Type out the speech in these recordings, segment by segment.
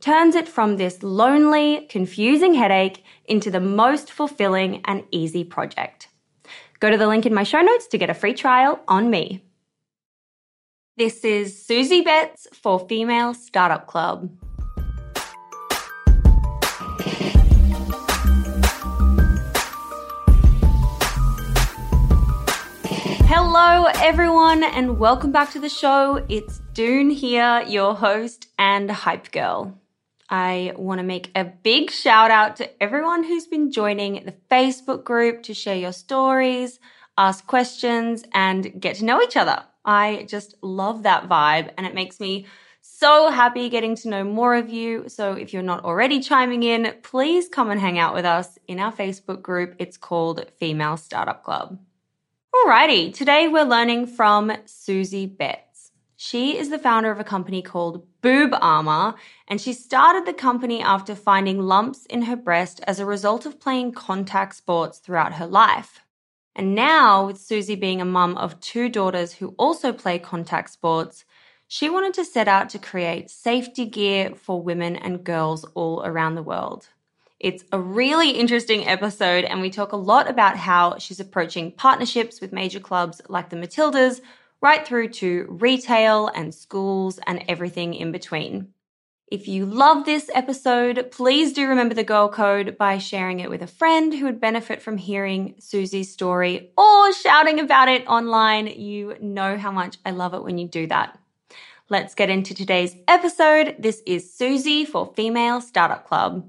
turns it from this lonely, confusing headache into the most fulfilling and easy project. Go to the link in my show notes to get a free trial on me. This is Suzie Betts for Female Startup Club. Hello, everyone, and welcome back to the show. It's Doone here, your host and hype girl. I want to make a big shout out to everyone who's been joining the Facebook group to share your stories, ask questions, and get to know each other. I just love that vibe, and it makes me so happy getting to know more of you. So if you're not already chiming in, please come and hang out with us in our Facebook group. It's called Female Startup Club. Alrighty, today we're learning from Suzie Betts. She is the founder of a company called Boob Armour, and she started the company after finding lumps in her breast as a result of playing contact sports throughout her life. And now, with Suzie being a mum of two daughters who also play contact sports, she wanted to set out to create safety gear for women and girls all around the world. It's a really interesting episode, and we talk a lot about how she's approaching partnerships with major clubs like the Matildas right through to retail and schools and everything in between. If you love this episode, please do remember the girl code by sharing it with a friend who would benefit from hearing Suzie's story or shouting about it online. You know how much I love it when you do that. Let's get into today's episode. This is Susie for Female Startup Club.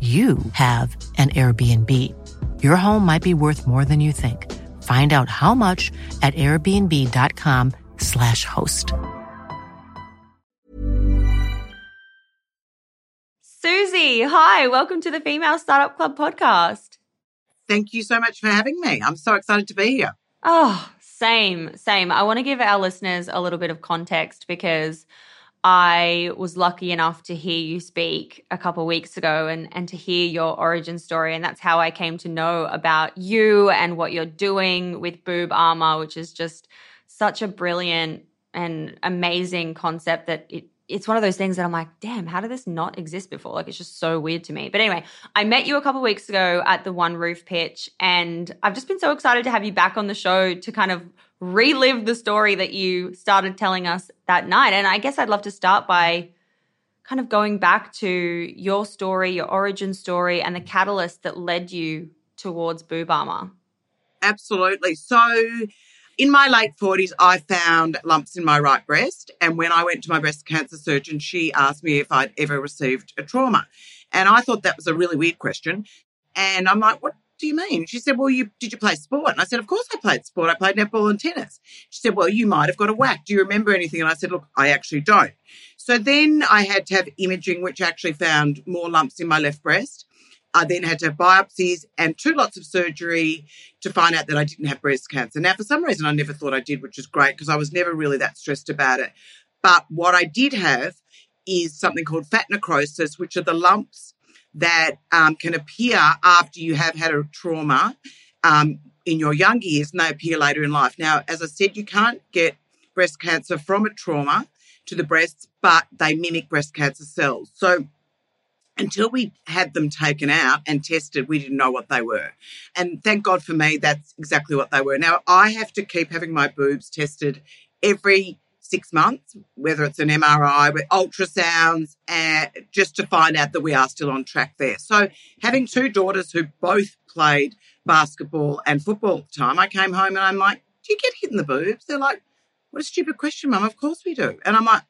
you have an Airbnb. Your home might be worth more than you think. Find out how much at airbnb.com/slash host. Suzie, hi, welcome to the Female Startup Club podcast. Thank you so much for having me. I'm so excited to be here. Oh, same, same. I want to give our listeners a little bit of context because I was lucky enough to hear you speak a couple weeks ago and, and to hear your origin story. And that's how I came to know about you and what you're doing with Boob Armour, which is just such a brilliant and amazing concept that it, it's one of those things that I'm like, damn, how did this not exist before? Like, it's just so weird to me. But anyway, I met you a couple weeks ago at the One Roof pitch, and I've just been so excited to have you back on the show to kind of relive the story that you started telling us that night. And I guess I'd love to start by kind of going back to your story, your origin story, and the catalyst that led you towards Boob Armour. Absolutely. So, in my late 40s, I found lumps in my right breast. And when I went to my breast cancer surgeon, she asked me if I'd ever received a trauma. And I thought that was a really weird question. And I'm like, what do you mean? She said, well, you did you play sport? And I said, of course I played sport. I played netball and tennis. She said, well, you might have got a whack. Do you remember anything? And I said, look, I actually don't. So then I had to have imaging, which actually found more lumps in my left breast. I then had to have biopsies and two lots of surgery to find out that I didn't have breast cancer. Now, for some reason, I never thought I did, which is great because I was never really that stressed about it. But what I did have is something called fat necrosis, which are the lumps that um, can appear after you have had a trauma um, in your young years and they appear later in life. Now, as I said, you can't get breast cancer from a trauma to the breasts, but they mimic breast cancer cells. So until we had them taken out and tested, we didn't know what they were. And thank God for me, that's exactly what they were. Now, I have to keep having my boobs tested every six months, whether it's an MRI, with ultrasounds, and just to find out that we are still on track there. So, having two daughters who both played basketball and football time, I came home and I'm like, Do you get hit in the boobs? They're like, What a stupid question, mum. Of course we do. And I'm like,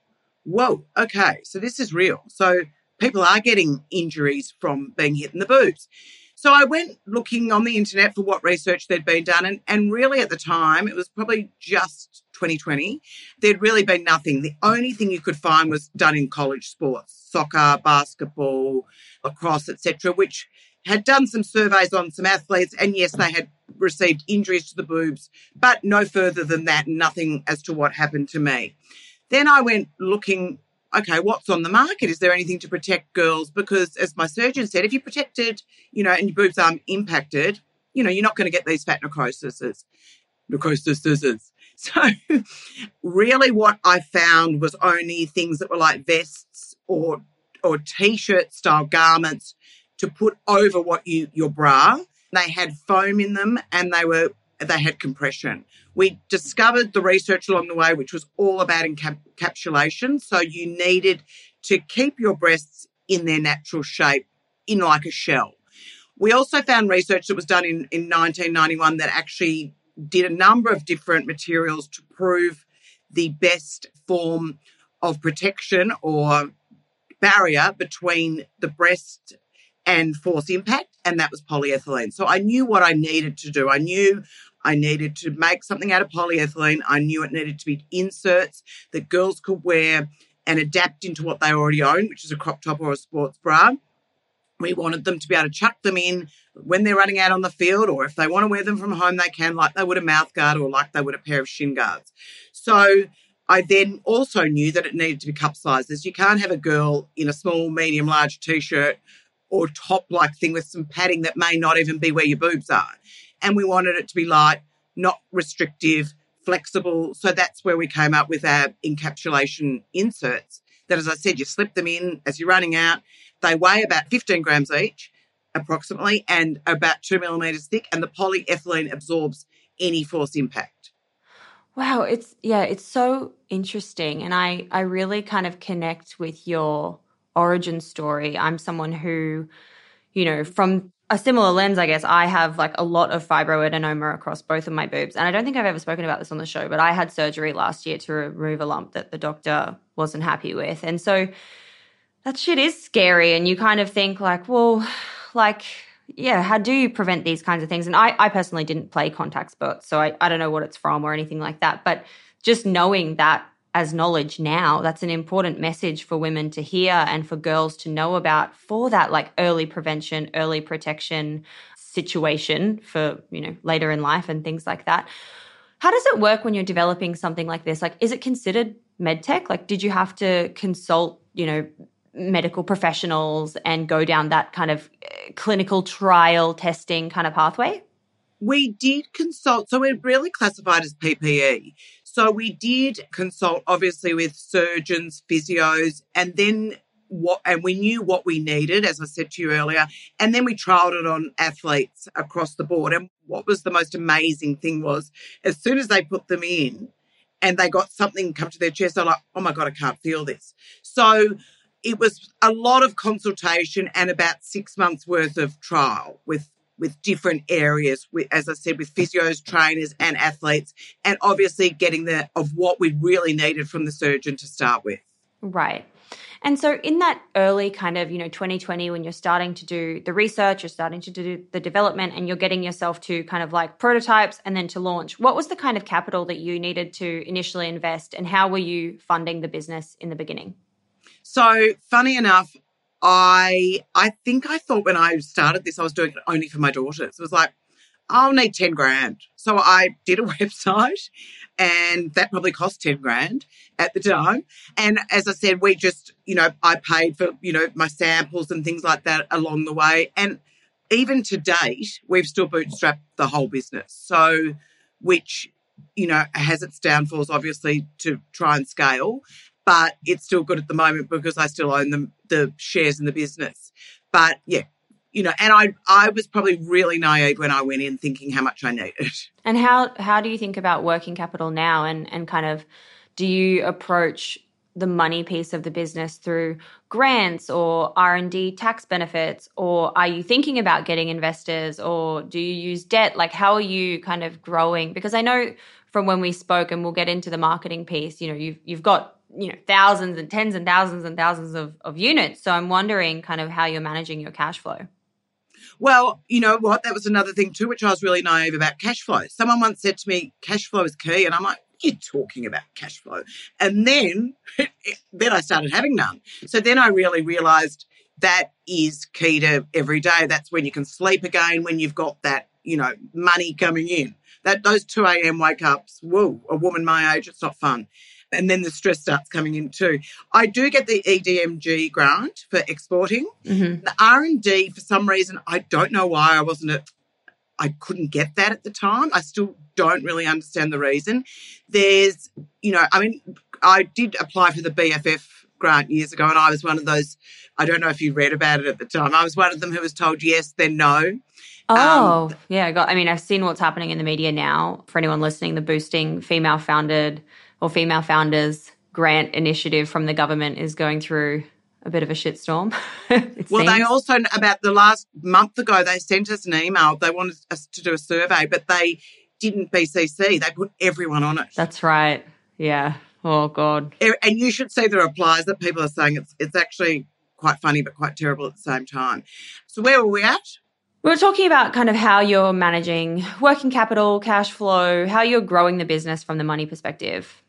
Whoa, okay, so this is real. So, people are getting injuries from being hit in the boobs. So I went looking on the internet for what research there'd been done. And, and really at the time, it was probably just 2020, there'd really been nothing. The only thing you could find was done in college sports, soccer, basketball, lacrosse, etc., which had done some surveys on some athletes. And yes, they had received injuries to the boobs, but no further than that, nothing as to what happened to me. Then I went looking okay, what's on the market? Is there anything to protect girls? Because as my surgeon said, if you're protected, you know, and your boobs aren't impacted, you know, you're not going to get these fat necrosises. Necrosises. So really what I found was only things that were like vests or or t-shirt style garments to put over what you your bra. They had foam in them and they were they had compression. We discovered the research along the way, which was all about encapsulation. So you needed to keep your breasts in their natural shape, in like a shell. We also found research that was done in, in 1991 that actually did a number of different materials to prove the best form of protection or barrier between the breast and force impact, and that was polyethylene. So I knew what I needed to do. I knew I needed to make something out of polyethylene. I knew it needed to be inserts that girls could wear and adapt into what they already own, which is a crop top or a sports bra. We wanted them to be able to chuck them in, when they're running out on the field, or if they want to wear them from home, they can, like they would a mouth guard or like they would a pair of shin guards. So I then also knew that it needed to be cup sizes. You can't have a girl in a small, medium, large t shirt or top like thing with some padding that may not even be where your boobs are. And we wanted it to be light, not restrictive, flexible. So that's where we came up with our encapsulation inserts that, as I said, you slip them in as you're running out. They weigh about 15 grams each, approximately, and about two millimeters thick. And the polyethylene absorbs any force impact. Wow, it's yeah, it's so interesting and I I really kind of connect with your origin story. I'm someone who you know, from a similar lens, I guess, I have like a lot of fibroadenoma across both of my boobs. And I don't think I've ever spoken about this on the show, but I had surgery last year to remove a lump that the doctor wasn't happy with. And so that shit is scary. And you kind of think, like, well, like, yeah, how do you prevent these kinds of things? And I, I personally didn't play contact sports, so I, I don't know what it's from or anything like that. But just knowing that as knowledge now, that's an important message for women to hear and for girls to know about for that like early prevention, early protection situation for, you know, later in life and things like that. How does it work when you're developing something like this? Like, is it considered medtech? Like, did you have to consult, you know, medical professionals and go down that kind of eh, clinical trial testing kind of pathway? We did consult, so we're really classified as PPE. So we did consult obviously with surgeons, physios, and then what and we knew what we needed, as I said to you earlier, and then we trialed it on athletes across the board. And what was the most amazing thing was as soon as they put them in and they got something come to their chest, they're like, oh my God, I can't feel this. So it was a lot of consultation and about six months worth of trial with with different areas, with, as I said, with physios, trainers, and athletes, and obviously getting the of what we really needed from the surgeon to start with. Right. And so, in that early kind of, you know, 2020, when you're starting to do the research, you're starting to do the development, and you're getting yourself to kind of like prototypes and then to launch, what was the kind of capital that you needed to initially invest, and how were you funding the business in the beginning? So, funny enough, I I think I thought when I started this, I was doing it only for my daughters. It was like, I'll need 10 grand. So I did a website and that probably cost 10 grand at the time. And as I said, we just, you know, I paid for, you know, my samples and things like that along the way. And even to date, we've still bootstrapped the whole business. So, which, you know, has its downfalls, obviously, to try and scale but it's still good at the moment because I still own the, the shares in the business. But yeah, you know, and I I was probably really naive when I went in thinking how much I needed. And how how do you think about working capital now? And and kind of do you approach the money piece of the business through grants or R&D tax benefits? Or are you thinking about getting investors? Or do you use debt? Like how are you kind of growing? Because I know from when we spoke and we'll get into the marketing piece you know you've you've got you know thousands and tens and thousands and thousands of, of units. So i'm wondering kind of how you're managing your cash flow. Well you know what? That was another thing too which i was really naive about cash flow. Someone once said to me cash flow is key. And i'm like you're talking about cash flow. And then then i started having none. So then i really realized that is key to every day. That's when you can sleep again when you've got that you know money coming in. That those 2 a.m wake ups whoa a woman my age it's not fun and then the stress starts coming in too. I do get the EMDG grant for exporting. Mm-hmm. The R and D, for some reason, I don't know why I wasn't. at I couldn't get that at the time. I still don't really understand the reason. There's, you know, I mean, I did apply for the BFF grant years ago, and I was one of those. I don't know if you read about it at the time. I was one of them who was told yes, then no. Oh, um, yeah. I got. I mean, I've seen what's happening in the media now. For anyone listening, the boosting female founded or female founders grant initiative from the government is going through a bit of a shitstorm. well, seems. they also, about the last month ago, they sent us an email. They wanted us to do a survey, but they didn't BCC. They put everyone on it. That's right. Yeah. Oh, God. Er, and you should see the replies that people are saying. It's, it's actually quite funny, but quite terrible at the same time. So, where were we at? We were talking about kind of how you're managing working capital, cash flow, how you're growing the business from the money perspective.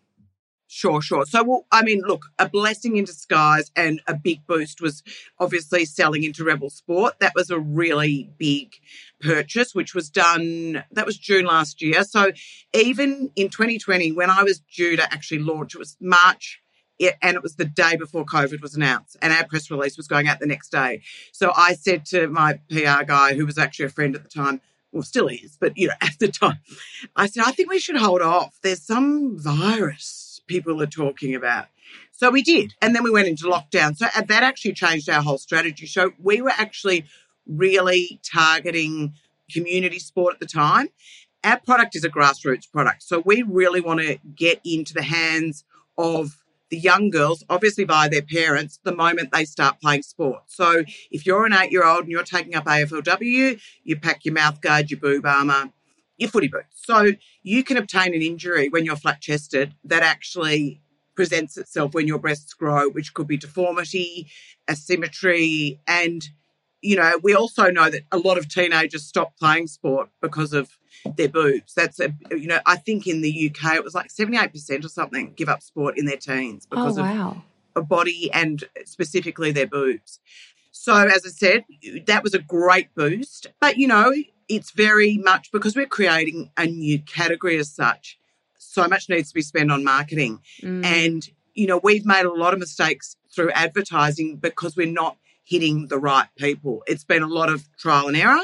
Sure, sure. So, well, I mean, look, a blessing in disguise and a big boost was obviously selling into Rebel Sport. That was a really big purchase, which was done, that was June last year. So, even in 2020, when I was due to actually launch, it was March it, and it was the day before COVID was announced, and our press release was going out the next day. So I said to my PR guy, who was actually a friend at the time, well, still is, but you know, at the time, I said, I think we should hold off. There's some virus people are talking about. So we did, and then we went into lockdown. So uh, that actually changed our whole strategy. So we were actually really targeting community sport at the time. Our product is a grassroots product. So we really want to get into the hands of the young girls, obviously via their parents, the moment they start playing sport. So if you're an eight year old and you're taking up AFLW, you pack your mouth guard, your boob armour, your footy boots. So you can obtain an injury when you're flat chested that actually presents itself when your breasts grow, which could be deformity, asymmetry, and you know, we also know that a lot of teenagers stop playing sport because of their boobs. That's a, you know, I think in the UK it was like 78% or something give up sport in their teens Oh, because wow. of a body and specifically their boobs. So, as I said, that was a great boost. But, you know, it's very much because we're creating a new category as such. So much needs to be spent on marketing. Mm. And, you know, we've made a lot of mistakes through advertising because we're not hitting the right people. It's been a lot of trial and error.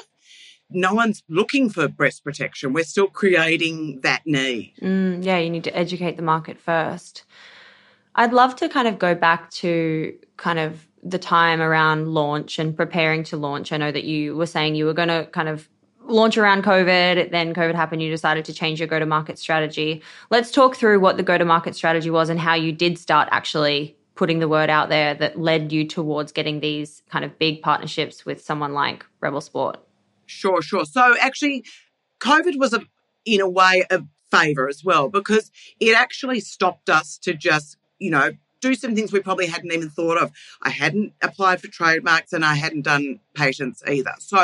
No one's looking for breast protection. We're still creating that need. Mm, yeah, you need to educate the market first. I'd love to kind of go back to kind of the time around launch and preparing to launch. I know that you were saying you were going to kind of launch around COVID, then COVID happened, you decided to change your go to market strategy. Let's talk through what the go to market strategy was and how you did start actually putting the word out there that led you towards getting these kind of big partnerships with someone like Rebel Sport. Sure, sure. So actually, COVID was a, in a way a favor as well because it actually stopped us to just, you know, do some things we probably hadn't even thought of. I hadn't applied for trademarks and I hadn't done patents either. So,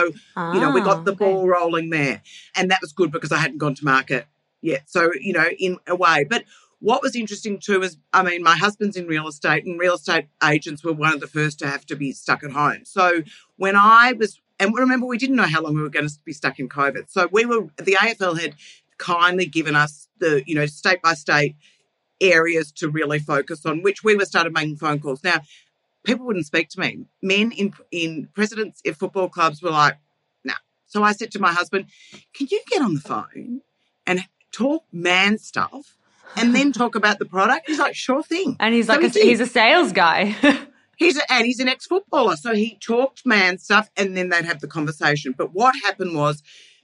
you know, we Ah, got the okay. ball rolling there. And that was good because I hadn't gone to market yet. So, you know, in a way. But what was interesting too is, I mean, my husband's in real estate, and real estate agents were one of the first to have to be stuck at home. So when I was, and remember, we didn't know how long we were going to be stuck in COVID. So we were, the AFL had kindly given us the, you know, state by state areas to really focus on, which we were started making phone calls. Now, people wouldn't speak to me. Men in in presidents of football clubs were like, no. So I said to my husband, can you get on the phone and talk man stuff and then talk about the product? He's like, sure thing. And he's So like, he a, he's a sales guy. He's a, and he's an ex-footballer, so he talked man stuff, and then they'd have the conversation. But what happened was,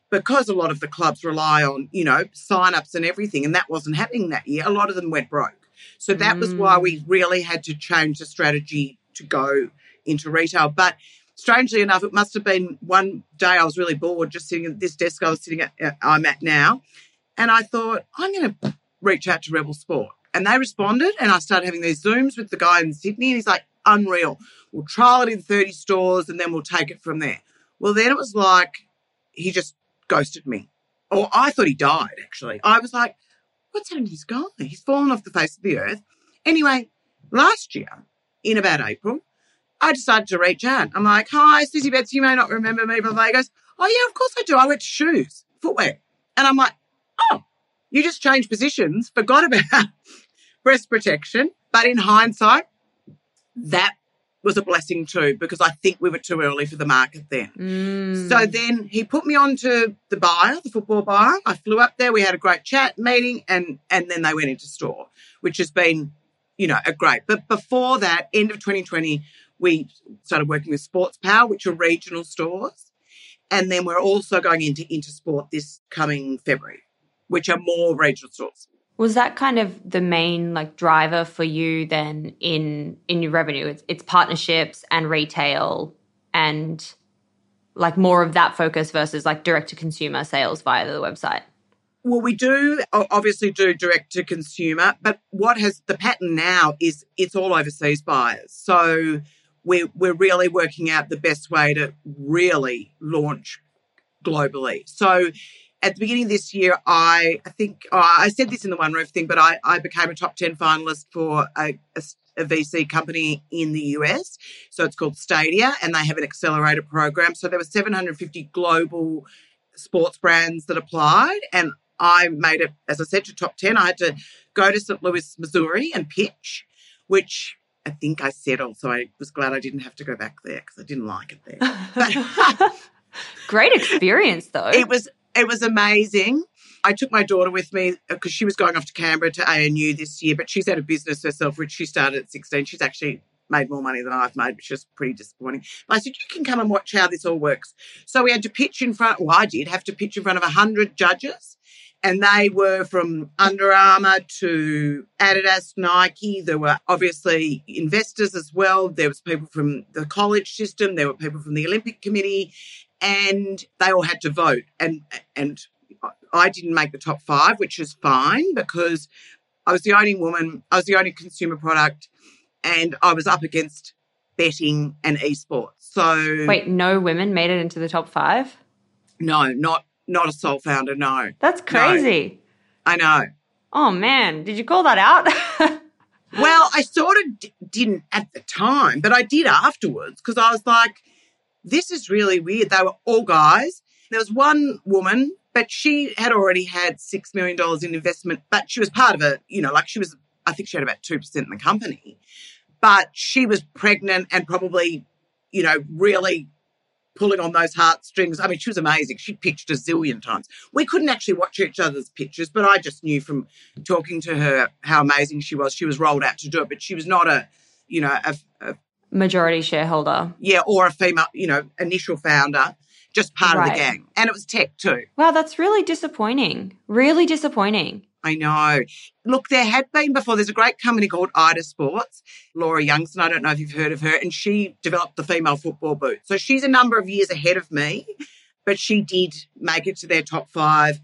because a lot of the clubs rely on you know sign-ups and everything, and that wasn't happening that year, a lot of them went broke. So that was why we really had to change the strategy to go into retail. But strangely enough, it must have been one day I was really bored, just sitting at this desk I was sitting at, uh, I'm at now, and I thought I'm going to reach out to Rebel Sport. And they responded, and I started having these Zooms with the guy in Sydney, and he's like, unreal. We'll trial it in 30 stores and then we'll take it from there. Well, then it was like he just ghosted me. Or I thought he died, actually. I was like, what's happened to this guy? He's fallen off the face of the earth. Anyway, last year, in about April, I decided to reach out. I'm like, hi, Suzie Betts, you may not remember me, but. He goes, oh, yeah, of course I do. I went to shoes, footwear. And I'm like, oh, you just changed positions, forgot about breast protection. But in hindsight, that was a blessing too, because I think we were too early for the market then. Mm. So then he put me on to the buyer, the football buyer. I flew up there. We had a great chat meeting and, and then they went into store, which has been, you know, a great. But before that, end of 2020, we started working with Sports Power, which are regional stores. And then we're also going into Intersport this coming February, which are more regional stores. Was that kind of the main like driver for you then in in your revenue? It's, it's partnerships and retail and like more of that focus versus like direct to consumer sales via the website. Well, we do obviously do direct to consumer, but what has the pattern now is it's all overseas buyers. So we're we're really working out the best way to really launch globally. So at the beginning of this year, I, I think oh, I said this in the One Roof thing, but I, I became a top 10 finalist for a, a, a VC company in the US. So it's called Stadia, and they have an accelerator program. So there were 750 global sports brands that applied, and I made it, as I said, to top 10. I had to go to St. Louis, Missouri and pitch, which I think I said also I was glad I didn't have to go back there because I didn't like it there. But Great experience, though. it was it was amazing. I took my daughter with me uh, because she was going off to Canberra to ANU this year, but she's out of business herself, which she started at 16. She's actually made more money than I've made, which is pretty disappointing. But I said, You can come and watch how this all works. So we had to pitch in front, well, I did have to pitch in front of 100 judges, and they were from Under Armour to Adidas, Nike. There were obviously investors as well. There was people from the college system, there were people from the Olympic Committee, and they all had to vote. And and I didn't make the top five, which is fine because I was the only woman, I was the only consumer product, and I was up against betting and esports. So Wait, no women made it into the top five? no, not not a sole founder, no. That's crazy. I know. Oh, man. Did you call that out? Well, I sort of d- didn't at the time, but I did afterwards because I was like, this is really weird. They were all guys. There was one woman, but she had already had $6 million in investment, but she was part of a, you know, like she was, I think she had about 2% in the company, but she was pregnant and probably, you know, really pulling on those heartstrings. I mean, she was amazing. She pitched a zillion times. We couldn't actually watch each other's pitches, but I just knew from talking to her how amazing she was. She was rolled out to do it, but she was not a, you know, a, a Majority shareholder. yeah, or a female, you know, initial founder, just part of the gang. And it was tech too. Wow, that's really disappointing. Really disappointing. I know. Look, there had been before. There's a great company called Ida Sports. Laura Youngson, I don't know if you've heard of her, and she developed the female football boot. So she's a number of years ahead of me, but she did make it to their top five.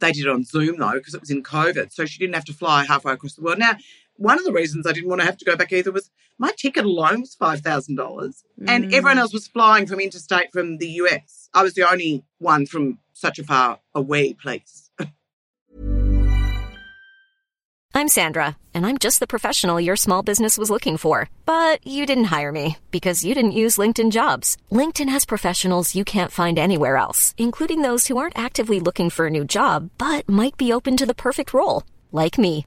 They did it on Zoom though, because it was in COVID. So she didn't have to fly halfway across the world. Now, one of the reasons I didn't want to have to go back either was my ticket alone was $5,000 and mm. everyone else was flying from interstate from the US. I was the only one from such a far away place. I'm Sandra, and I'm just the professional your small business was looking for. But you didn't hire me because you didn't use LinkedIn jobs. LinkedIn has professionals you can't find anywhere else, including those who aren't actively looking for a new job but might be open to the perfect role, like me.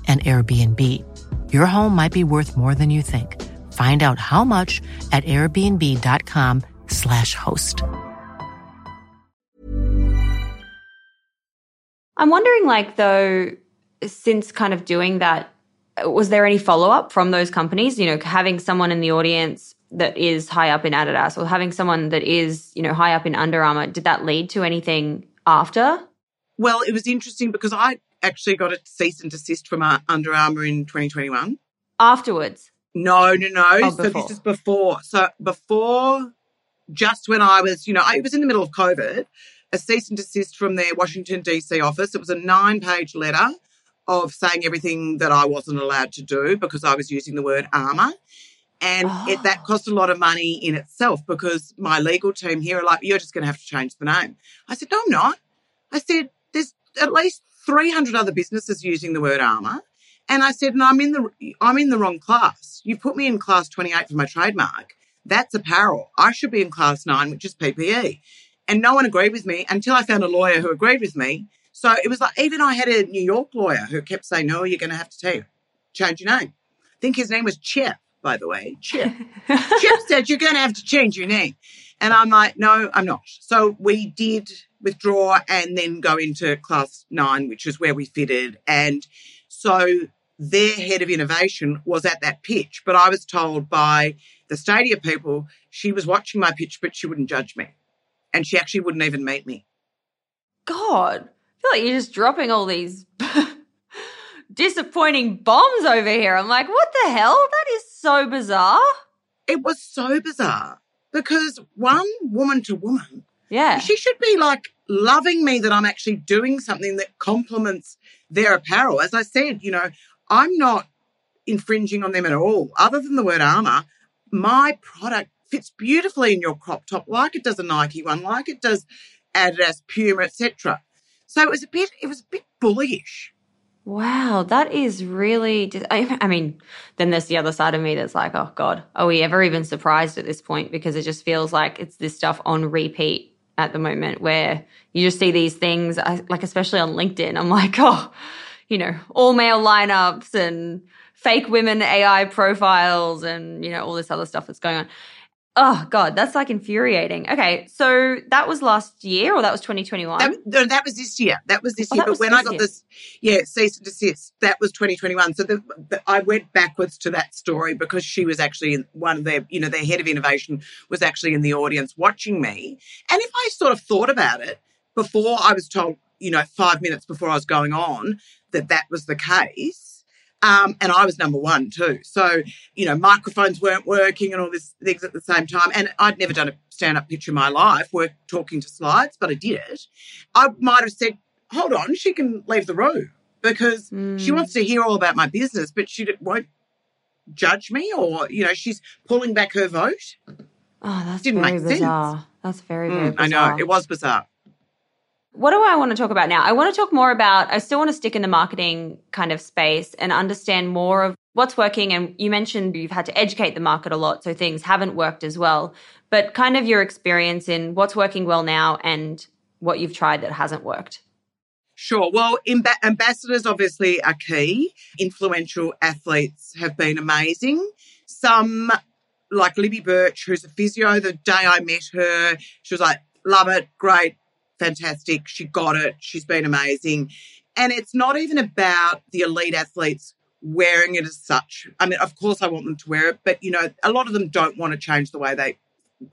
an Airbnb. Your home might be worth more than you think. Find out how much at airbnb.com/slash host. I'm wondering, like, though, since kind of doing that, was there any follow up from those companies? You know, having someone in the audience that is high up in Adidas or having someone that is, you know, high up in Under Armour, did that lead to anything after? Well, it was interesting because I actually got a cease and desist from uh, Under Armour in 2021. Afterwards? No, no, no. Oh, so this is before. So before, just when I was, you know, I was in the middle of COVID, a cease and desist from their Washington DC office. It was a nine-page letter of saying everything that I wasn't allowed to do because I was using the word armour. And it, that cost a lot of money in itself because my legal team here are like, you're just going to have to change the name. I said, no, I'm not. I said, there's at least 300 other businesses using the word armour. And I said, no, I'm in the, I'm in the wrong class. You put me in class 28 for my trademark. That's apparel. I should be in class nine, which is PPE. And no one agreed with me until I found a lawyer who agreed with me. So it was like, even I had a New York lawyer who kept saying, no, you're going to have to you, change your name. I think his name was Chip, by the way. Chip. Chip said, you're going to have to change your name. And I'm like, no, I'm not. So we did withdraw and then go into class nine, which is where we fitted. And so their head of innovation was at that pitch. But I was told by the Stadia people she was watching my pitch, but she wouldn't judge me. And she actually wouldn't even meet me. God, I feel like you're just dropping all these disappointing bombs over here. I'm like, what the hell? That is so bizarre. It was so bizarre because one woman to woman, Yeah. she should be like loving me that I'm actually doing something that complements their apparel. As I said, you know, I'm not infringing on them at all. Other than the word armor, my product fits beautifully in your crop top, like it does a Nike one, like it does Adidas, Puma, etc. So it was a bit, it was a bit bullyish. Wow, that is really. Dis- I, I mean, then there's the other side of me that's like, oh God, are we ever even surprised at this point? Because it just feels like it's this stuff on repeat at the moment where you just see these things, like especially on LinkedIn. I'm like, oh, you know, all male lineups and fake women AI profiles and, you know, all this other stuff that's going on. Oh God, that's like infuriating. Okay, so that was last year or that was 2021? That, no, that was this year. That was this Oh, year. but when I got year. this, yeah, cease and desist, that was 2021. So the, the, I went backwards to that story because she was actually one of their, you know, their head of innovation was actually in the audience watching me. And if I sort of thought about it before I was told, you know, five minutes before I was going on that that was the case, um, and I was number one too. So, you know, microphones weren't working and all these things at the same time. And I'd never done a stand up picture in my life, work talking to slides, but I did it. I might have said, hold on, she can leave the room because she wants to hear all about my business, but she won't judge me or, you know, she's pulling back her vote. Oh, that's Didn't very make sense. bizarre. That's very, very Mm, I know, it was bizarre. What do I want to talk about now? I want to talk more about, I still want to stick in the marketing kind of space and understand more of what's working. And you mentioned you've had to educate the market a lot, so things haven't worked as well. But kind of your experience in what's working well now and what you've tried that hasn't worked. Sure. Well, ambassadors obviously are key. Influential athletes have been amazing. Some, like Libby Birch, who's a physio, the day I met her, she was like, love it, great, fantastic. She got it. She's been amazing. And it's not even about the elite athletes wearing it as such. I mean, of course, I want them to wear it, but you know, a lot of them don't want to change the way they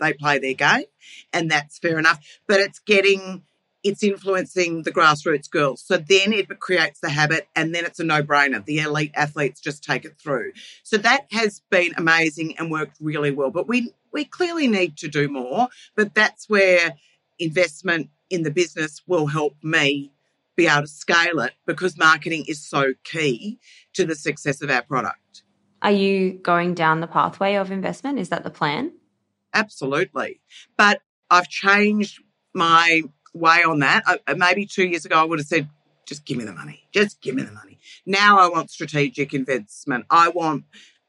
they play their game, and that's fair enough. But it's getting it's influencing the grassroots girls. So then it creates the habit and then it's a no brainer. The elite athletes just take it through. So that has been amazing and worked really well. But we, we clearly need to do more. But that's where investment in the business will help me be able to scale it because marketing is so key to the success of our product. Are you going down the pathway of investment? Is that the plan? Absolutely. But I've changed my way on that. I, uh, maybe two years ago, I would have said, just give me the money. Just give me the money. Now I want strategic investment. I want,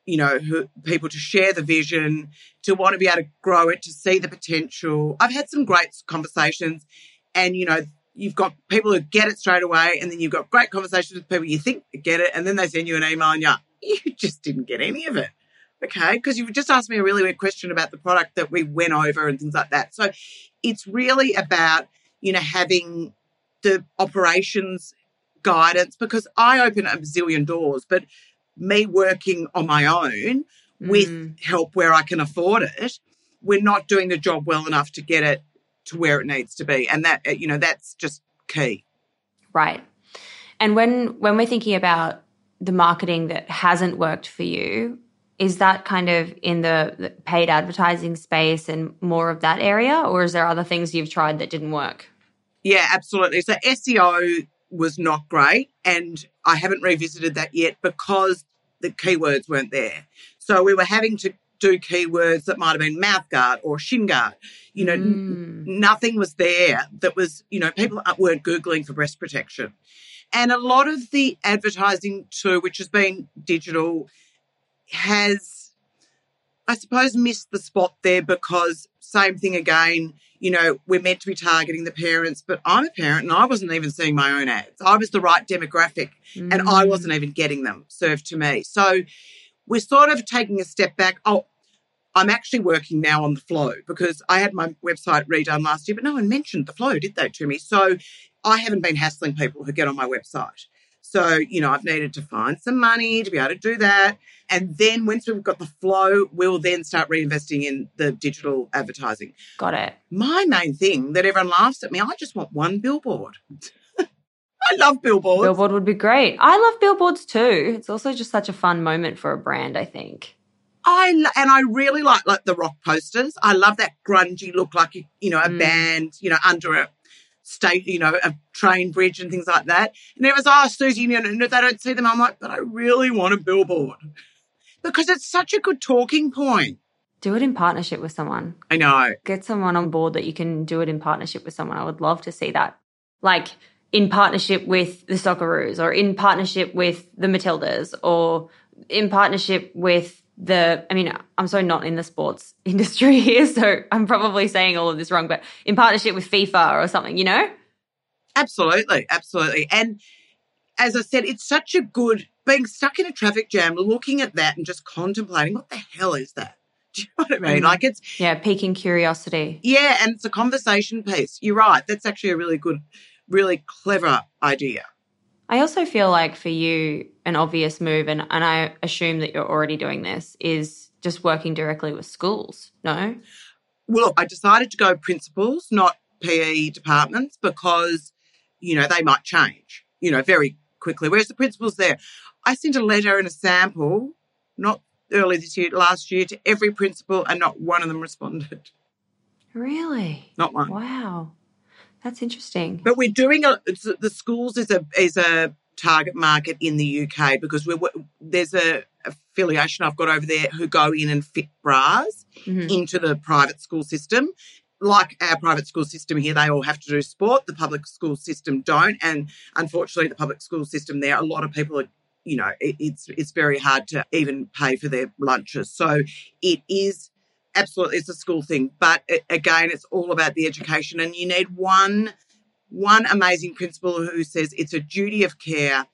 you know, who, people to share the vision, to want to be able to grow it, to see the potential. I've had some great conversations and, you know, you've got people who get it straight away and then you've got great conversations with people you think get it and then they send you an email and you're, you just didn't get any of it. Okay. Because you've just asked me a really weird question about the product that we went over and things like that. So it's really about, you know, having the operations guidance because I open a bazillion doors, but me working on my own with Mm. help where I can afford it, we're not doing the job well enough to get it to where it needs to be. And that, you know, that's just key. Right. And when when we're thinking about the marketing that hasn't worked for you, is that kind of in the paid advertising space and more of that area, or is there other things you've tried that didn't work? Yeah, absolutely. So SEO was not great, and I haven't revisited that yet because the keywords weren't there. So we were having to do keywords that might have been mouth guard or shin guard. You know, n- mm. nothing was there that was, you know, people weren't Googling for breast protection. And a lot of the advertising too, which has been digital, has, I suppose, missed the spot there because same thing again, you know, we're meant to be targeting the parents, but I'm a parent and I wasn't even seeing my own ads. I was the right demographic and I mm. wasn't even getting them served to me. So we're sort of taking a step back. Oh, I'm actually working now on the flow because I had my website redone last year, but no one mentioned the flow, did they, to me? So I haven't been hassling people who get on my website. So, you know, I've needed to find some money to be able to do that. And then once we've got the flow, we'll then start reinvesting in the digital advertising. Got it. My main thing that everyone laughs at me, I just want one billboard. I love billboards. Billboard would be great. I love billboards too. It's also just such a fun moment for a brand, I think. I lo- and I really like like the rock posters. I love that grungy look, like you know a mm. band, you know, under a state, you know, a train bridge and things like that. And everyone's, oh, Suzie, you know, they don't see them. I'm like, but I really want a billboard because it's such a good talking point. Do it in partnership with someone. I know. Get someone on board that you can do it in partnership with someone. I would love to see that. Like in partnership with the Socceroos or in partnership with the Matildas or in partnership with the I mean, I'm so not in the sports industry here, so I'm probably saying all of this wrong, but in partnership with FIFA or something, you know? Absolutely, absolutely. And as I said, it's such a good being stuck in a traffic jam, looking at that and just contemplating what the hell is that? Do you know what I mean? Mm. Like it's Yeah, piquing curiosity. yeah, and it's a conversation piece. You're right. That's actually a really good, really clever idea. I also feel like for you, an obvious move, and, and I assume that you're already doing this, is just working directly with schools, no? Well, look, I decided to go principals, not PE departments, because you know they might change, you know, very quickly. Whereas the principals there, I sent a letter and a sample, not early this year, last year, to every principal, and not one of them responded. Really? Not one. Wow. That's interesting. But we're doing a the schools is a is a target market in the UK because we're there's a affiliation I've got over there who go in and fit bras Mhm. into the private school system. Like our private school system here, they all have to do sport. The public school system don't, and unfortunately, the public school system there, a lot of people are, you know, it, it's it's very hard to even pay for their lunches. So it is absolutely it's a school thing but a- again it's all about the education and you need one one amazing principal who says it's a duty of care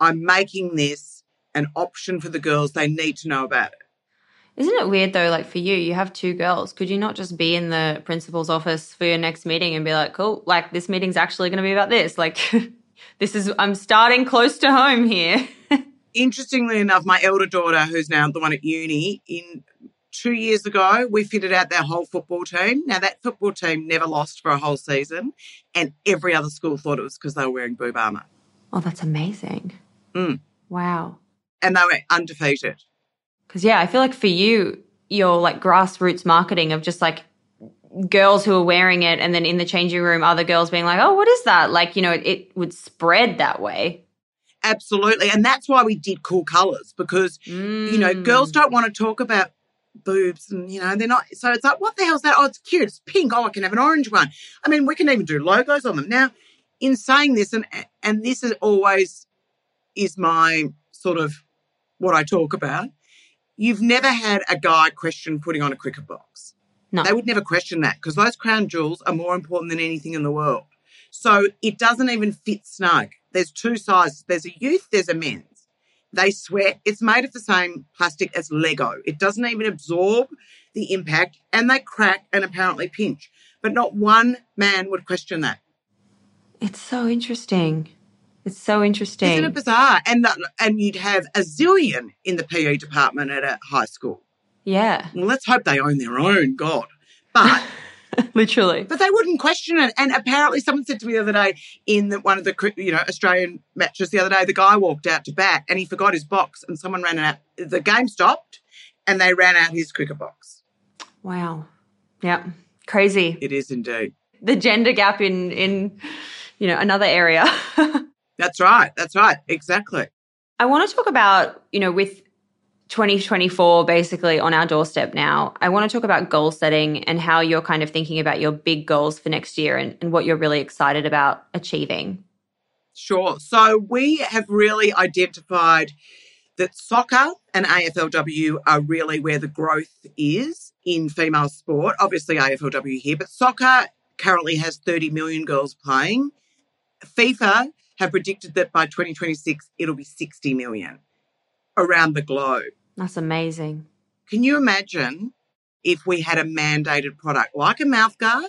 i'm making this an option for the girls they need to know about it Isn't it weird though? Like for you, you have two girls. Could you not just be in the principal's office for your next meeting and be like, cool, like this meeting's actually going to be about this? Like, this is, I'm starting close to home here. interestingly enough my elder daughter who's now the one at uni in two years ago we fitted out their whole football team now that football team never lost for a whole season and every other school thought it was because they were wearing Boob Armour Oh, that's amazing. Mm. Wow. and they were undefeated Because, yeah, I feel like for you, your like grassroots marketing of just like girls who are wearing it and then in the changing room other girls being like oh what is that like you know it, it would spread that way Absolutely. And that's why we did cool colors because, you know, girls don't want to talk about boobs and, you know, they're not. So it's like, what the hell's that? Oh, it's cute. It's pink. Oh, I can have an orange one. I mean, we can even do logos on them. Now, in saying this, and, and this is always is my sort of what I talk about, you've never had a guy question putting on a cricket box. No. They would never question that because those crown jewels are more important than anything in the world. So it doesn't even fit snug. There's two sizes. There's a youth, there's a men's. They sweat. It's made of the same plastic as Lego. It doesn't even absorb the impact and they crack and apparently pinch. But not one man would question that. it's so interesting it's so interesting Isn't it bizarre? And that, and you'd have a zillion in the PE department at a high school. yeah Well, let's hope they own their own, God. But literally But they wouldn't question it. And apparently, someone said to me the other day in the, one of the you know Australian matches the other day, the guy walked out to bat and he forgot his box, and someone ran out. The game stopped, and they ran out his cricket box. wow yeah crazy It is indeed. the gender gap in in you know another area That's right. That's right. Exactly. I want to talk about, you know, with 2024 basically on our doorstep now, I want to talk about goal setting and how you're kind of thinking about your big goals for next year and, and what you're really excited about achieving. Sure. So we have really identified that soccer and AFLW are really where the growth is in female sport. Obviously, AFLW here, but soccer currently has 30 million girls playing. FIFA have predicted that by 2026, it'll be 60 million around the globe. That's amazing. Can you imagine if we had a mandated product like a mouthguard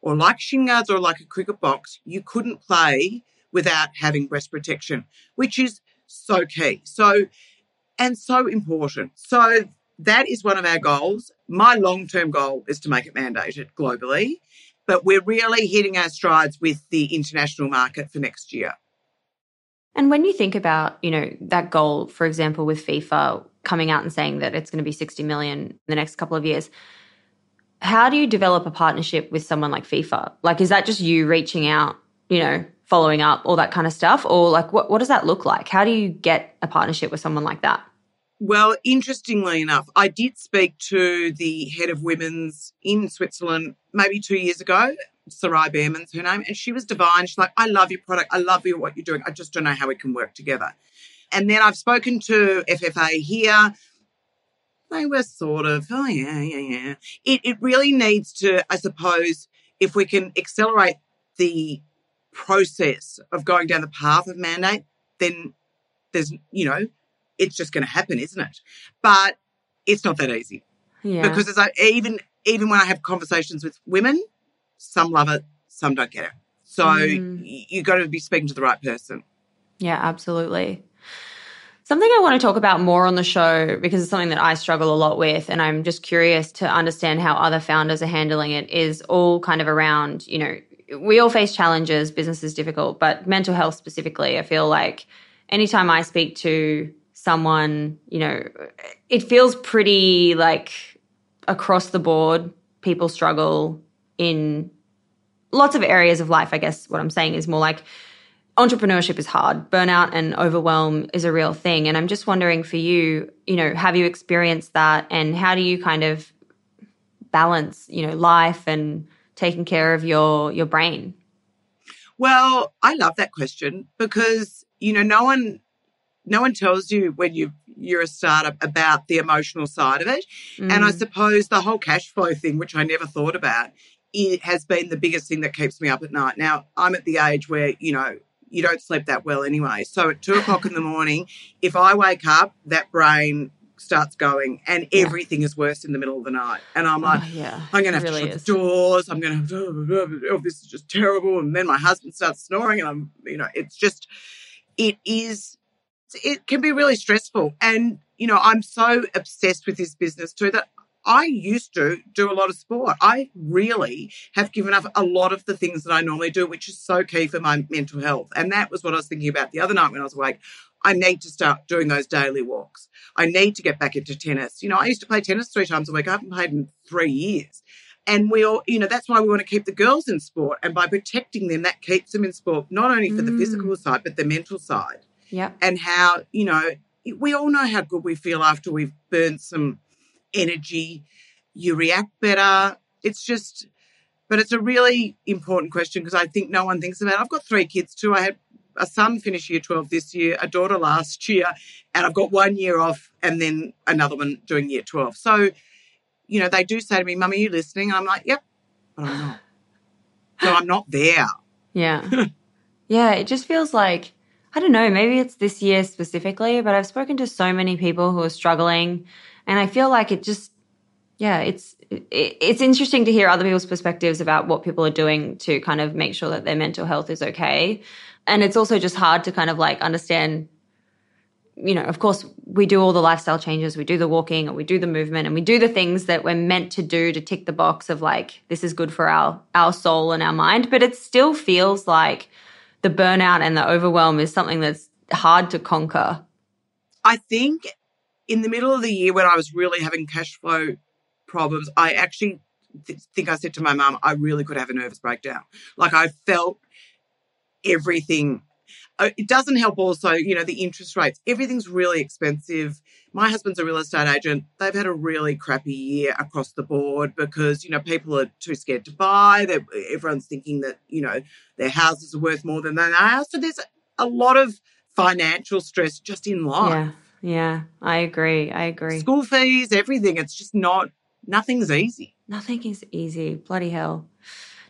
or like shin guards or like a cricket box? You couldn't play without having breast protection, which is so key. So, and so important. So, that is one of our goals. My long term goal is to make it mandated globally, but we're really hitting our strides with the international market for next year. And when you think about, you know, that goal, for example, with FIFA coming out and saying that it's going to be 60 million in the next couple of years, how do you develop a partnership with someone like FIFA? Like, is that just you reaching out, you know, following up, all that kind of stuff? Or like, what, what does that look like? How do you get a partnership with someone like that? Well, interestingly enough, I did speak to the head of women's in Switzerland maybe two years ago. Sarai Bareman's her name, and she was divine. She's like, I love your product. I love you, what you're doing. I just don't know how we can work together. And then I've spoken to FFA here. They were sort of, oh, yeah, yeah, yeah. It, it really needs to, I suppose, if we can accelerate the process of going down the path of mandate, then there's, you know, it's just going to happen, isn't it? But it's not that easy Yeah. because as I even even when I have conversations with women, some love it, some don't get it. So Mm. you got to be speaking to the right person. Yeah, absolutely. Something I want to talk about more on the show because it's something that I struggle a lot with, and I'm just curious to understand how other founders are handling it. Is all kind of around, you know, we all face challenges, business is difficult, but mental health specifically, I feel like anytime I speak to someone, you know, it feels pretty like across the board, people struggle in lots of areas of life. I guess what I'm saying is more like entrepreneurship is hard. Burnout and overwhelm is a real thing. And I'm just wondering for you, you know, have you experienced that and how do you kind of balance, you know, life and taking care of your your brain? Well, I love that question because you know no one no one tells you when you you're a startup about the emotional side of it. And I mm. suppose the whole cash flow thing, which I never thought about, it has been the biggest thing that keeps me up at night. Now I'm at the age where you know you don't sleep that well anyway. So at two o'clock in the morning, if I wake up, that brain starts going and everything is worse in the middle of the night. And I'm like, Oh, yeah, I'm going to have to shut is. the doors. I'm going to, oh, this is just terrible. And then my husband starts snoring and I'm, you know, it's just, it is, it can be really stressful. And, you know, I'm so obsessed with this business too that I used to do a lot of sport. I really have given up a lot of the things that I normally do, which is so key for my mental health. And that was what I was thinking about the other night when I was awake. I need to start doing those daily walks. I need to get back into tennis. You know, I used to play tennis three times a week. I haven't played in three years. And we all, you know, that's why we want to keep the girls in sport. And by protecting them, that keeps them in sport, not only for the Mm. physical side, but the mental side. Yeah. And how, you know, we all know how good we feel after we've burned some energy. You react better. It's just, but it's a really important question because I think no one thinks about it. I've got three kids too. I had a son finish year 12 this year, a daughter last year, and I've got one year off and then another one doing year 12. So, you know, they do say to me, Mum, are you listening? And I'm like, yep, but I'm not. So I'm not there. Yeah. yeah, it just feels like, I don't know, maybe it's this year specifically, but I've spoken to so many people who are struggling. And I feel like it just, yeah, it's, it, it's interesting to hear other people's perspectives about what people are doing to kind of make sure that their mental health is okay. And it's also just hard to kind of like understand you know, of course, we do all the lifestyle changes, we do the walking, and we do the movement, and we do the things that we're meant to do to tick the box of like this is good for our our soul and our mind. But it still feels like the burnout and the overwhelm is something that's hard to conquer. I think in the middle of the year when I was really having cash flow problems, I actually th- think I said to my mum, I really could have a nervous breakdown. Like I felt everything. Uh, It doesn't help also, you know, the interest rates. Everything's really expensive. My husband's a real estate agent. They've had a really crappy year across the board because, you know, people are too scared to buy. They're, everyone's thinking that, you know, their houses are worth more than they are. So there's a lot of financial stress just in life. Yeah, yeah, I agree. I agree. School fees, everything. It's just not, nothing's easy. Nothing is easy. Bloody hell.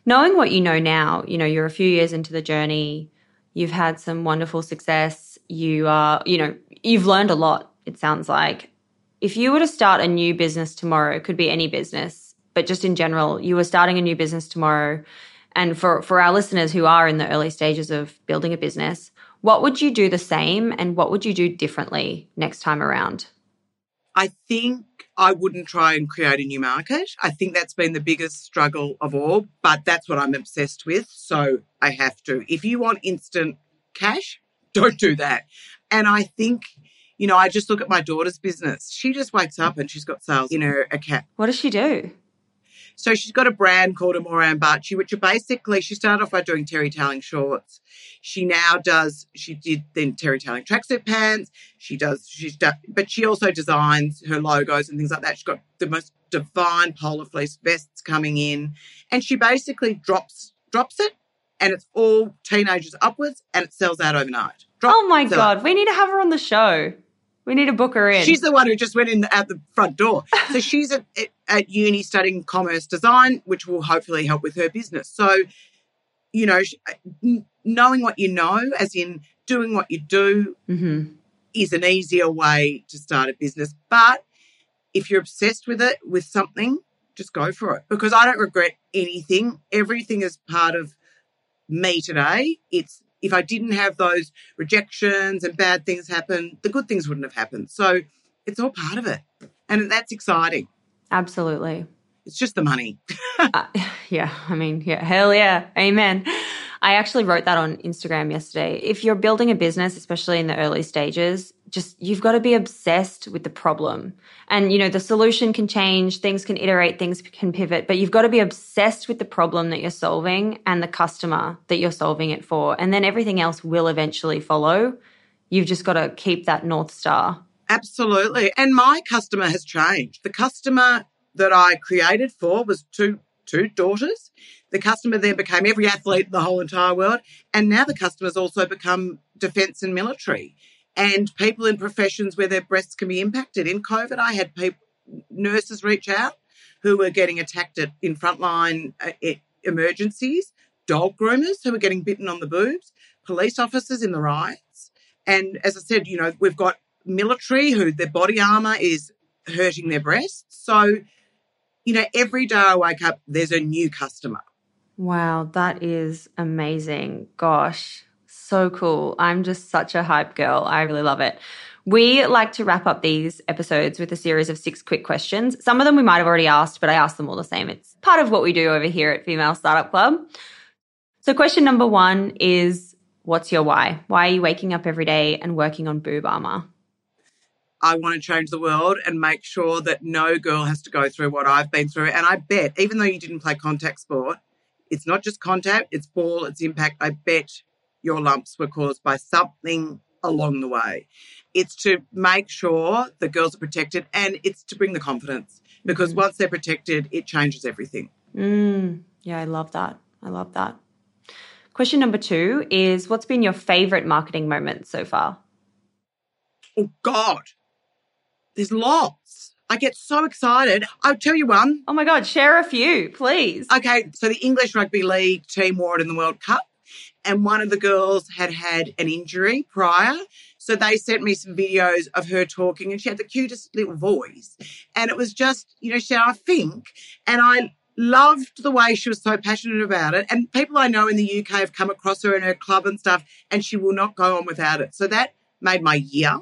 Knowing what you know now, you know, you're a few years into the journey, you've had some wonderful success, you are, you know, you've learned a lot, it sounds like. If you were to start a new business tomorrow, it could be any business, but just in general, you were starting a new business tomorrow. And for, for our listeners who are in the early stages of building a business, what would you do the same and what would you do differently next time around? I think I wouldn't try and create a new market. I think that's been the biggest struggle of all, but that's what I'm obsessed with. So I have to. If you want instant cash, don't do that. And I think, you know, I just look at my daughter's business. She just wakes up and she's got sales in her account. What does she do? So she's got a brand called Amore Ambachi, which are basically, she started off by doing terry towelling shorts. She now does, she did then terry towelling tracksuit pants. She does, she's done, but she also designs her logos and things like that. She's got the most divine polar fleece vests coming in. And she basically drops, drops it and it's all teenagers upwards and it sells out overnight. Drop, Oh my sell out. God, we need to have her on the show. We need to book her in. She's the one who just went in at the front door. So she's at, at, uni studying commerce design, which will hopefully help with her business. So, you know, knowing what you know, as in doing what you do, Mhm. is an easier way to start a business. But if you're obsessed with it, with something, just go for it because I don't regret anything. Everything is part of me today. It's if I didn't have those rejections and bad things happen, the good things wouldn't have happened. So it's all part of it. And that's exciting. Absolutely. It's just the money. Uh, yeah, I mean, yeah, hell yeah. Amen. I actually wrote that on Instagram yesterday. If you're building a business, especially in the early stages, just you've got to be obsessed with the problem. And, you know, the solution can change, things can iterate, things can pivot, but you've got to be obsessed with the problem that you're solving and the customer that you're solving it for. And then everything else will eventually follow. You've just got to keep that North Star. Absolutely. And my customer has changed. The customer that I created for was two two daughters. The customer then became every athlete in the whole entire world. And now the customers also become defence and military and people in professions where their breasts can be impacted. In COVID, I had people, nurses reach out who were getting attacked at, in frontline uh, emergencies, dog groomers who were getting bitten on the boobs, police officers in the riots. And as I said, you know, we've got military who their body armor is hurting their breasts. So, you know, every day I wake up, there's a new customer. Wow, that is amazing. Gosh, so cool. I'm just such a hype girl. I really love it. We like to wrap up these episodes with a series of six quick questions. Some of them we might have already asked, but I ask them all the same. It's part of what we do over here at Female Startup Club. So, question number one is What's your why? Why are you waking up every day and working on Boob Armour? I want to change the world and make sure that no girl has to go through what I've been through. And I bet, even though you didn't play contact sport, it's not just contact, it's ball, it's impact. I bet your lumps were caused by something along the way. It's to make sure the girls are protected and it's to bring the confidence because once they're protected, it changes everything. Mm, yeah, I love that. I love that. Question number two is What's been your favorite marketing moment so far? Oh, God. There's lots. I get so excited. I'll tell you one. Oh my God, share a few, please. Okay, so the English Rugby League team wore it in the World Cup, and one of the girls had had an injury prior. So they sent me some videos of her talking, and she had the cutest little voice. And it was just, you know, she had, I think, and I loved the way she was so passionate about it. And people I know in the UK have come across her in her club and stuff, and she will not go on without it. So that made my year.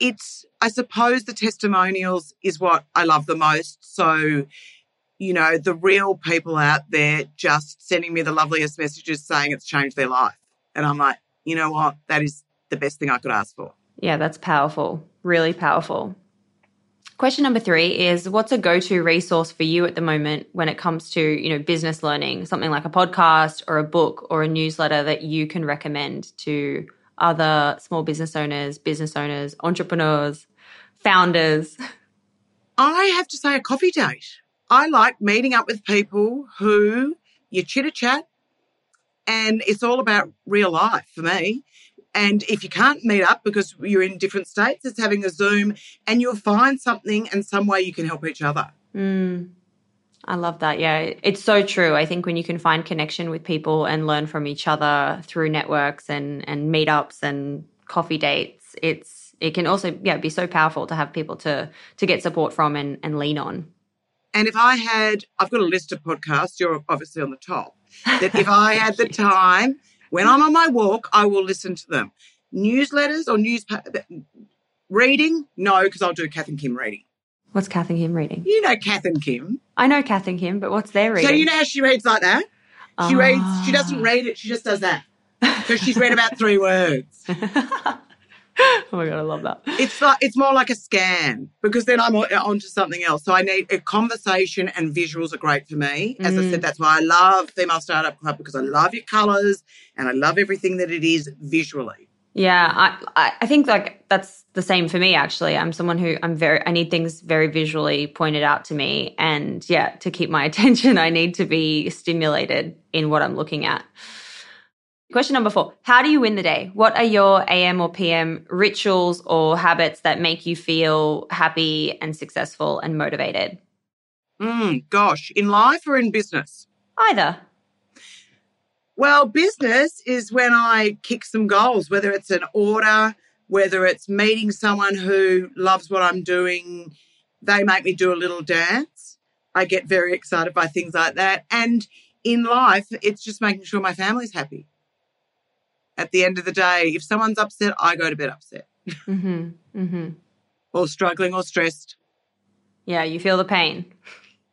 It's, I suppose, the testimonials is what I love the most. So, you know, the real people out there just sending me the loveliest messages saying it's changed their life. And I'm like, you know what? That is the best thing I could ask for. Yeah, that's powerful. Really powerful. Question number three is what's a go-to resource for you at the moment when it comes to, you know, business learning, something like a podcast or a book or a newsletter that you can recommend to other small business owners, business owners, entrepreneurs, founders? I have to say a coffee date. I like meeting up with people who you chitter chat and it's all about real life for me. And if you can't meet up because you're in different states, it's having a Zoom and you'll find something and some way you can help each other. Mm, I love that. Yeah, it's so true. I think when you can find connection with people and learn from each other through networks and and meetups and coffee dates, it's it can also yeah be so powerful to have people to to get support from and, and lean on. And if I had, I've got a list of podcasts. You're obviously on the top. That if I had the time when I'm on my walk, I will listen to them. Newsletters or news reading? No, because I'll do Kath and Kim reading. What's Kath and Kim reading? You know Kath and Kim. I know Kath and Kim, but what's their reading? So you know how she reads like that? She reads. She doesn't ah. read it. She just does that because she's read about three words. oh my god, I love that. It's like it's more like a scan because then I'm onto something else. So I need a conversation and visuals are great for me. As I said, mm. that's why I love Female Startup Club because I love your colours and I love everything that it is visually. Yeah, I I think like that's the same for me actually. I'm someone who I'm very I need things very visually pointed out to me and yeah, to keep my attention I need to be stimulated in what I'm looking at. Question number 4. How do you win the day? What are your AM or PM rituals or habits that make you feel happy and successful and motivated? Mm, gosh, in life or in business? Either. Well, business is when I kick some goals, whether it's an order, whether it's meeting someone who loves what I'm doing, they make me do a little dance. I get very excited by things like that. And in life, it's just making sure my family's happy. At the end of the day, if someone's upset, I go to bed upset. Mm-hmm. Mm-hmm. or struggling or stressed. Yeah, you feel the pain.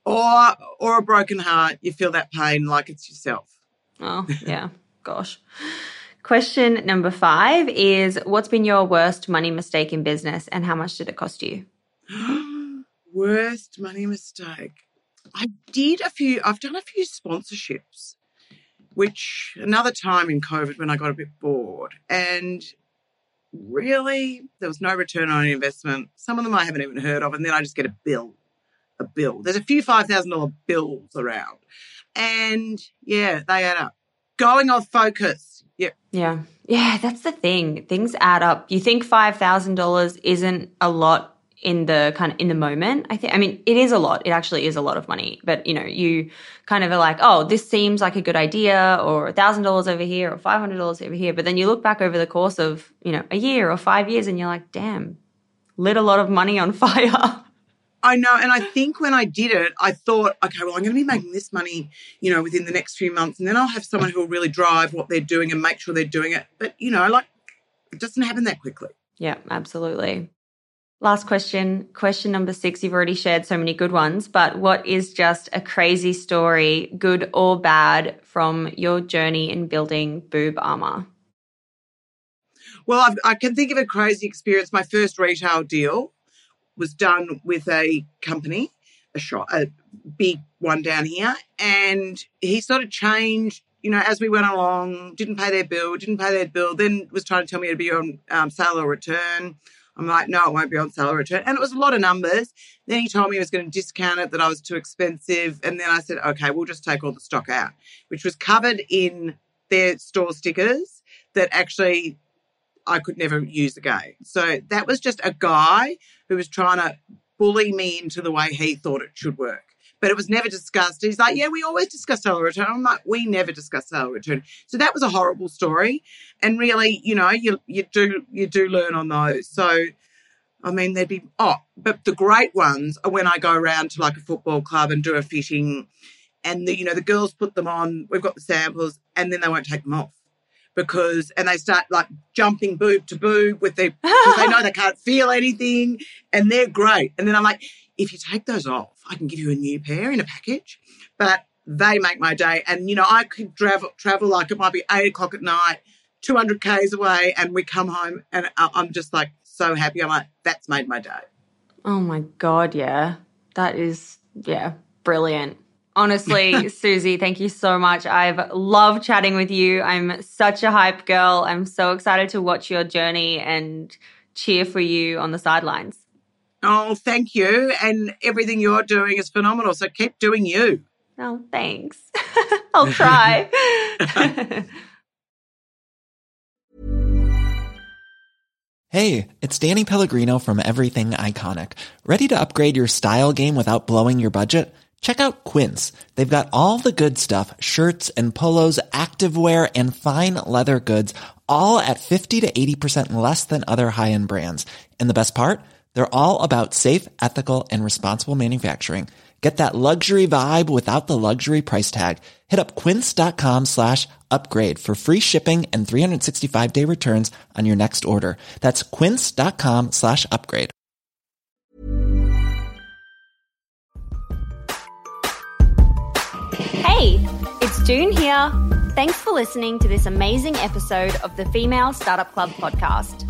Or or a broken heart, you feel that pain like it's yourself. Oh, yeah. Gosh. Question number five is What's been your worst money mistake in business and how much did it cost you? Worst money mistake. I did a few, I've done a few sponsorships, which another time in COVID when I got a bit bored. And really, there was no return on investment. Some of them I haven't even heard of. And then I just get a bill, a bill. There's a few $5,000 bills around. And yeah, they add up. Going off focus. Yeah. Yeah. Yeah, that's the thing. Things add up. You think $5,000 isn't a lot in the kind of in the moment. I think I mean it is a lot. It actually is a lot of money. But you know, you kind of are like, "Oh, this seems like a good idea or a $1,000 over here or $500 over here." But then you look back over the course of, you know, a year or 5 years and you're like, "Damn. Lit a lot of money on fire." I know. And I think when I did it, I thought, okay, well, I'm going to be making this money, you know, within the next few months. And then I'll have someone who will really drive what they're doing and make sure they're doing it. But, you know, like it doesn't happen that quickly. Yeah, absolutely. Last question. Question number six. You've already shared so many good ones, but what is just a crazy story, good or bad, from your journey in building Boob Armour? Well, I've, I can think of a crazy experience. My first retail deal was done with a company, a shop, a big one down here, and he sort of changed. You know, as we went along, didn't pay their bill, didn't pay their bill, then was trying to tell me to be on um, sale or return. I'm like, no, it won't be on sale return. And it was a lot of numbers. Then he told me he was going to discount it, that I was too expensive. And then I said, okay, we'll just take all the stock out, which was covered in their store stickers that actually I could never use again. So that was just a guy who was trying to bully me into the way he thought it should work. But it was never discussed. He's like, yeah, we always discuss sale return. I'm like, we never discuss sale return. So that was a horrible story. And really, you know, you you do you do learn on those. So I mean, there'd be oh, but the great ones are when I go around to like a football club and do a fitting, and the you know the girls put them on. We've got the samples, and then they won't take them off because and they start like jumping boob to boob with their because they know they can't feel anything and they're great. And then I'm like, if you take those off, I can give you a new pair in a package. But they make my day. And you know, I could travel travel like it might be eight o'clock at night, 200 k's away, and we come home and uh, I'm just like so happy. I'm like, that's made my day. Oh my god, yeah, that is yeah, brilliant. Honestly, Suzie, thank you so much. I've loved chatting with you. I'm such a hype girl. I'm so excited to watch your journey and cheer for you on the sidelines. Oh, thank you. And everything you're doing is phenomenal. So keep doing you. Oh, thanks. I'll try. hey, it's Danny Pellegrino from Everything Iconic. Ready to upgrade your style game without blowing your budget? Check out Quince. They've got all the good stuff shirts and polos, activewear, and fine leather goods, all at 50 to 80% less than other high end brands. And the best part? They're all about safe, ethical, and responsible manufacturing. Get that luxury vibe without the luxury price tag. Hit up quince.com slash upgrade for free shipping and 365 day returns on your next order. That's quince.com slash upgrade. Hey, it's Doone here. Thanks for listening to this amazing episode of the Female Startup Club podcast.